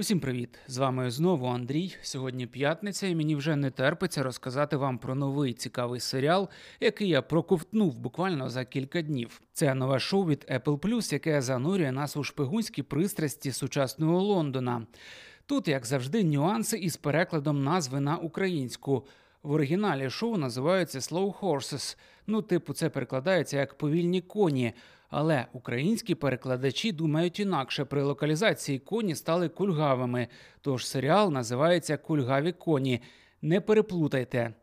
Усім привіт! З вами знову Андрій. Сьогодні п'ятниця, і мені вже не терпиться розказати вам про новий цікавий серіал, який я проковтнув буквально за кілька днів. Це нове шоу від Apple+, яке занурює нас у шпигунські пристрасті сучасного Лондона. Тут, як завжди, нюанси із перекладом назви на українську. В оригіналі шоу називається Slow Horses. Ну, типу, це перекладається як повільні коні. Але українські перекладачі думають інакше. При локалізації коні стали кульгавими. Тож серіал називається Кульгаві коні. Не переплутайте.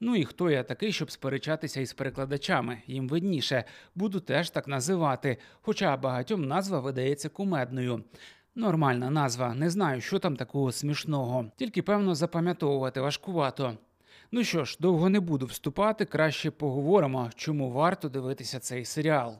Ну і хто я такий, щоб сперечатися із перекладачами? Їм видніше, буду теж так називати, хоча багатьом назва видається кумедною. Нормальна назва, не знаю, що там такого смішного, тільки певно запам'ятовувати важкувато. Ну що ж, довго не буду вступати, краще поговоримо, чому варто дивитися цей серіал.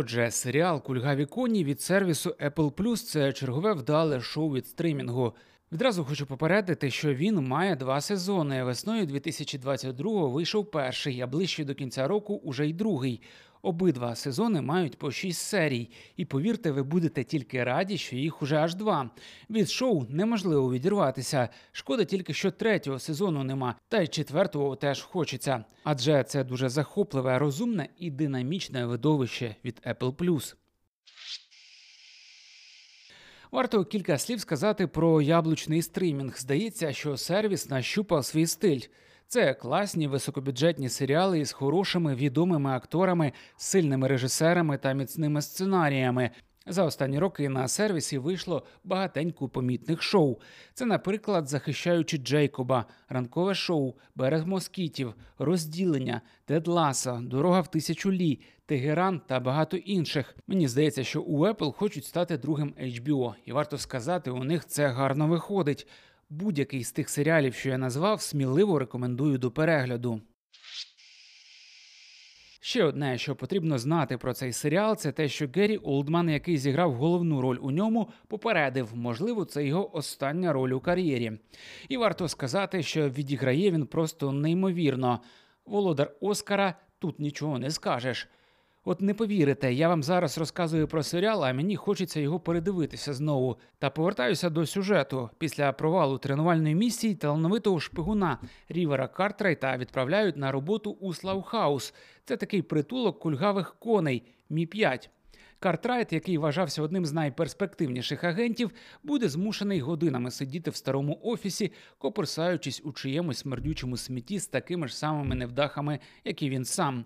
Отже, серіал Кульгаві коні від сервісу Apple Plus – це чергове вдале шоу від стримінгу. Відразу хочу попередити, що він має два сезони. Весною 2022-го вийшов перший, а ближче до кінця року уже й другий. Обидва сезони мають по шість серій, і повірте, ви будете тільки раді, що їх уже аж два. Від шоу неможливо відірватися. Шкода тільки, що третього сезону нема, та й четвертого теж хочеться. Адже це дуже захопливе, розумне і динамічне видовище від Apple+. Варто кілька слів сказати про яблучний стримінг. Здається, що сервіс нащупав свій стиль. Це класні високобюджетні серіали із хорошими відомими акторами, сильними режисерами та міцними сценаріями. За останні роки на сервісі вийшло багатенько помітних шоу. Це, наприклад, захищаючи Джейкоба, ранкове шоу, берег москітів, розділення, Тед Лассо, Дорога в тисячу лі, Тегеран та багато інших. Мені здається, що у Apple хочуть стати другим HBO, і варто сказати, у них це гарно виходить. Будь-який з тих серіалів, що я назвав, сміливо рекомендую до перегляду. Ще одне, що потрібно знати про цей серіал, це те, що Геррі Олдман, який зіграв головну роль у ньому, попередив, можливо, це його остання роль у кар'єрі. І варто сказати, що відіграє він просто неймовірно. Володар Оскара тут нічого не скажеш. От не повірите, я вам зараз розказую про серіал, а мені хочеться його передивитися знову. Та повертаюся до сюжету. Після провалу тренувальної місії талановитого шпигуна Рівера Картрайта відправляють на роботу у Славхаус. Це такий притулок кульгавих коней. Мі 5 Картрайт, який вважався одним з найперспективніших агентів, буде змушений годинами сидіти в старому офісі, коперсаючись у чиємусь смердючому смітті з такими ж самими невдахами, як і він сам.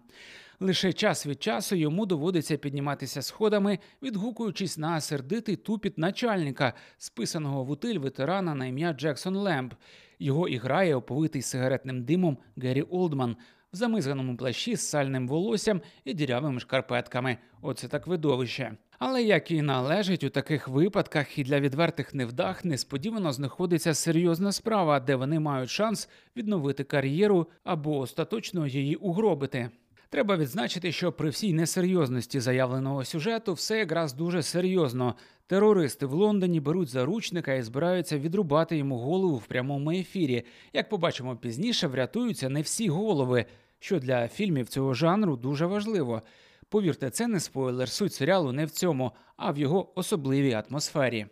Лише час від часу йому доводиться підніматися сходами, відгукуючись на сердитий тупіт начальника, списаного в утиль ветерана на ім'я Джексон Лемб. Його і грає оповитий сигаретним димом Геррі Олдман в замизганому плащі з сальним волоссям і дірявими шкарпетками. Оце так видовище. Але як і належить у таких випадках, і для відвертих невдах несподівано знаходиться серйозна справа, де вони мають шанс відновити кар'єру або остаточно її угробити. Треба відзначити, що при всій несерйозності заявленого сюжету все якраз дуже серйозно. Терористи в Лондоні беруть заручника і збираються відрубати йому голову в прямому ефірі. Як побачимо пізніше, врятуються не всі голови, що для фільмів цього жанру дуже важливо. Повірте, це не спойлер. Суть серіалу не в цьому, а в його особливій атмосфері.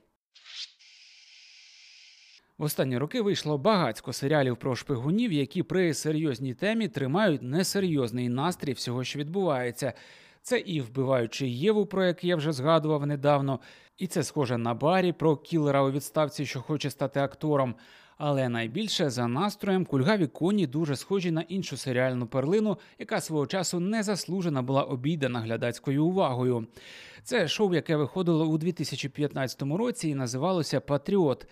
В останні роки вийшло багатько серіалів про шпигунів, які при серйозній темі тримають несерйозний настрій всього, що відбувається. Це і вбиваючи Єву, про який я вже згадував недавно, і це схоже на барі про кілера у відставці, що хоче стати актором. Але найбільше за настроєм кульгаві коні дуже схожі на іншу серіальну перлину, яка свого часу незаслужена була обійдена глядацькою увагою. Це шоу, яке виходило у 2015 році і називалося Патріот.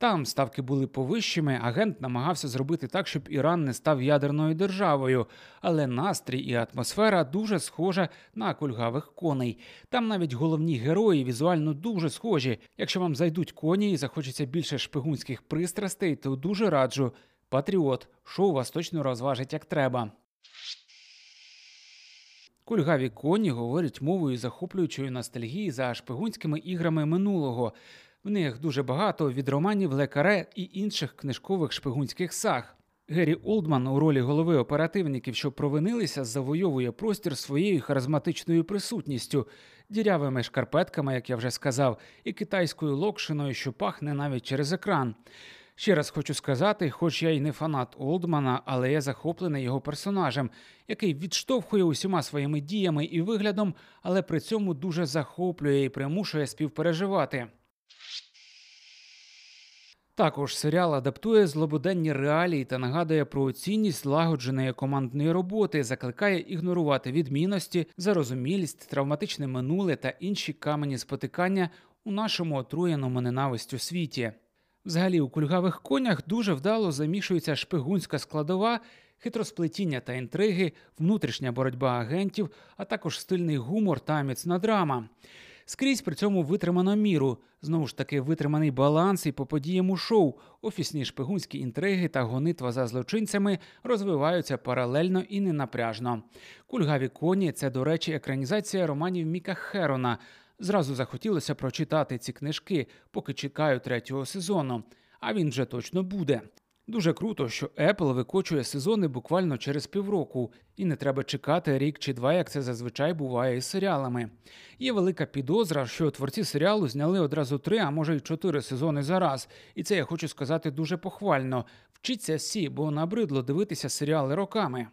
Там ставки були повищими, агент намагався зробити так, щоб Іран не став ядерною державою, але настрій і атмосфера дуже схожа на кульгавих коней. Там навіть головні герої візуально дуже схожі. Якщо вам зайдуть коні і захочеться більше шпигунських пристрастей, то дуже раджу. Патріот, шоу вас точно розважить як треба. Кульгаві коні говорять мовою захоплюючої ностальгії за шпигунськими іграми минулого. В них дуже багато від романів Лекаре і інших книжкових шпигунських саг. Геррі Олдман у ролі голови оперативників, що провинилися, завойовує простір своєю харизматичною присутністю, дірявими шкарпетками, як я вже сказав, і китайською локшиною, що пахне навіть через екран. Ще раз хочу сказати, хоч я й не фанат Олдмана, але я захоплений його персонажем, який відштовхує усіма своїми діями і виглядом, але при цьому дуже захоплює і примушує співпереживати. Також серіал адаптує злободенні реалії та нагадує про цінність злагодженої командної роботи, закликає ігнорувати відмінності, зарозумілість, травматичне минуле та інші камені спотикання у нашому отруєному ненавистю світі. Взагалі, у кульгавих конях дуже вдало замішується шпигунська складова, хитросплетіння та інтриги, внутрішня боротьба агентів, а також стильний гумор та міцна драма. Скрізь при цьому витримано міру, знову ж таки витриманий баланс і по подіям у шоу, офісні шпигунські інтриги та гонитва за злочинцями розвиваються паралельно і ненапряжно. Кульгаві коні це, до речі, екранізація романів Міка Херона. Зразу захотілося прочитати ці книжки, поки чекаю третього сезону. А він вже точно буде. Дуже круто, що Apple викочує сезони буквально через півроку, і не треба чекати рік чи два, як це зазвичай буває із серіалами. Є велика підозра, що творці серіалу зняли одразу три, а може й чотири сезони за раз. І це я хочу сказати дуже похвально. Вчіться всі, бо набридло дивитися серіали роками.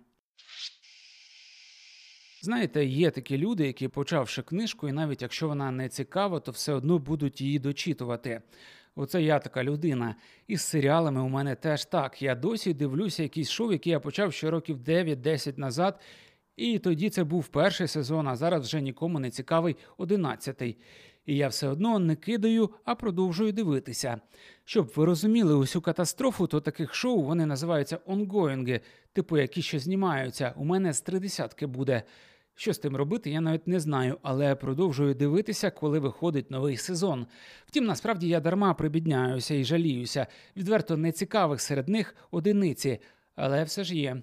Знаєте, є такі люди, які, почавши книжку, і навіть якщо вона не цікава, то все одно будуть її дочитувати. Оце я така людина. І з серіалами у мене теж так. Я досі дивлюся якийсь шоу, який я почав ще років 9-10 назад. І тоді це був перший сезон, а зараз вже нікому не цікавий одинадцятий. І я все одно не кидаю, а продовжую дивитися. Щоб ви розуміли усю катастрофу, то таких шоу вони називаються онгоїнги, типу які ще знімаються. У мене з три десятки буде. Що з тим робити, я навіть не знаю, але продовжую дивитися, коли виходить новий сезон. Втім, насправді я дарма прибідняюся і жаліюся. Відверто нецікавих серед них одиниці, але все ж є.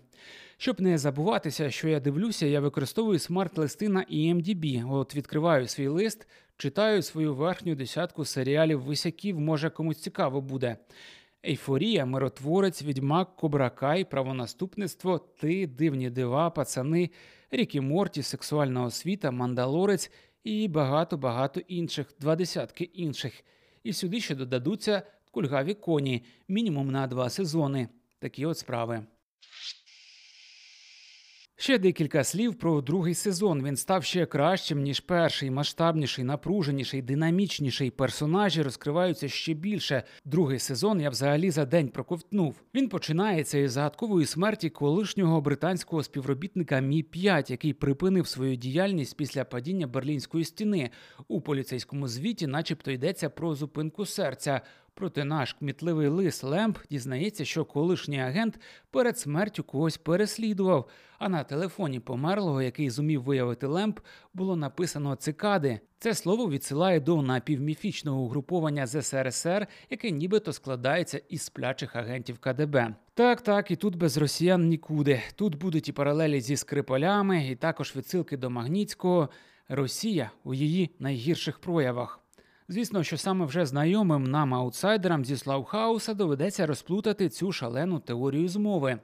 Щоб не забуватися, що я дивлюся, я використовую смарт-листи на EMDB. От відкриваю свій лист, читаю свою верхню десятку серіалів висяків, може комусь цікаво буде. Ейфорія, миротворець, відьмак, кобракай, правонаступництво, ти, дивні дива, пацани. ріки Морті, сексуальна освіта, мандалорець і багато-багато інших, два десятки інших. І сюди ще додадуться кульгаві коні, мінімум на два сезони. Такі от справи. Ще декілька слів про другий сезон. Він став ще кращим ніж перший, масштабніший, напруженіший, динамічніший. Персонажі розкриваються ще більше. Другий сезон я взагалі за день проковтнув. Він починається із загадкової смерті колишнього британського співробітника Мі 5 який припинив свою діяльність після падіння берлінської стіни. У поліцейському звіті, начебто, йдеться про зупинку серця. Проте наш кмітливий лис Лемб дізнається, що колишній агент перед смертю когось переслідував. А на телефоні померлого, який зумів виявити Лемб, було написано цикади. Це слово відсилає до напівміфічного угруповання з СРСР, яке нібито складається із сплячих агентів КДБ. Так, так, і тут без росіян нікуди. Тут будуть і паралелі зі скрипалями, і також відсилки до Магніцького. Росія у її найгірших проявах. Звісно, що саме вже знайомим нам аутсайдерам зі Слаухауса доведеться розплутати цю шалену теорію змови.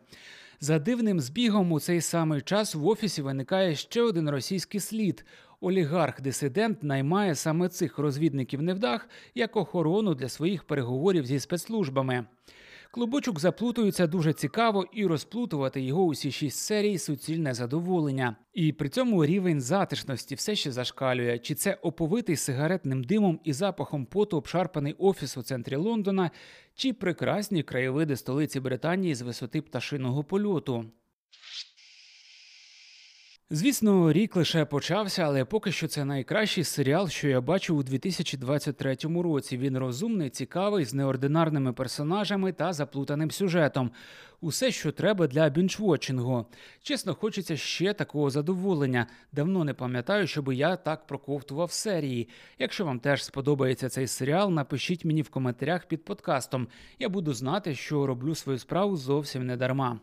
За дивним збігом у цей самий час в офісі виникає ще один російський слід. Олігарх-дисидент наймає саме цих розвідників невдах як охорону для своїх переговорів зі спецслужбами. Клубочок заплутується дуже цікаво, і розплутувати його усі шість серій суцільне задоволення. І при цьому рівень затишності все ще зашкалює. Чи це оповитий сигаретним димом і запахом поту обшарпаний офіс у центрі Лондона, чи прекрасні краєвиди столиці Британії з висоти пташиного польоту. Звісно, рік лише почався, але поки що це найкращий серіал, що я бачу у 2023 році. Він розумний, цікавий, з неординарними персонажами та заплутаним сюжетом. Усе, що треба для бінчвотчингу. Чесно, хочеться ще такого задоволення. Давно не пам'ятаю, щоб я так проковтував серії. Якщо вам теж сподобається цей серіал, напишіть мені в коментарях під подкастом. Я буду знати, що роблю свою справу зовсім не дарма.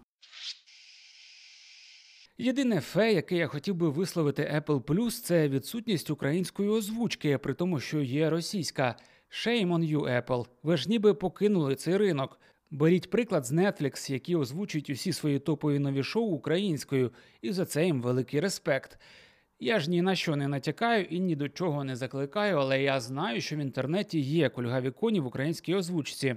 Єдине фе, яке я хотів би висловити Apple Plus, це відсутність української озвучки, при тому, що є російська. Shame on you, Apple. Ви ж ніби покинули цей ринок. Беріть приклад з Netflix, які озвучують усі свої топові нові шоу українською, і за це їм великий респект. Я ж ні на що не натякаю і ні до чого не закликаю, але я знаю, що в інтернеті є кульгаві коні в українській озвучці.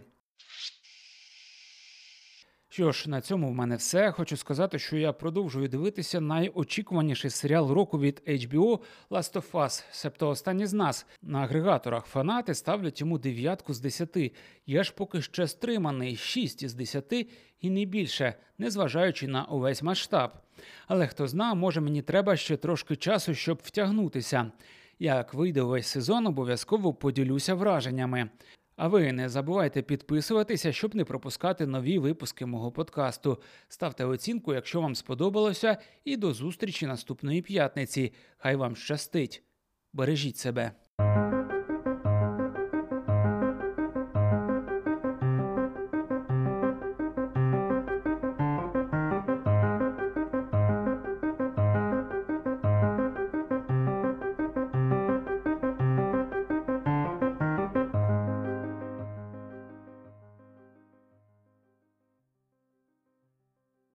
Що ж, на цьому в мене все. Хочу сказати, що я продовжую дивитися найочікуваніший серіал року від HBO Last of Us, себто останні з нас. На агрегаторах фанати ставлять йому дев'ятку з десяти. Я ж поки ще стриманий 6 із 10 і не більше, незважаючи на увесь масштаб. Але хто зна, може мені треба ще трошки часу, щоб втягнутися. Як вийде увесь сезон, обов'язково поділюся враженнями. А ви не забувайте підписуватися, щоб не пропускати нові випуски мого подкасту. Ставте оцінку, якщо вам сподобалося, і до зустрічі наступної п'ятниці. Хай вам щастить. Бережіть себе.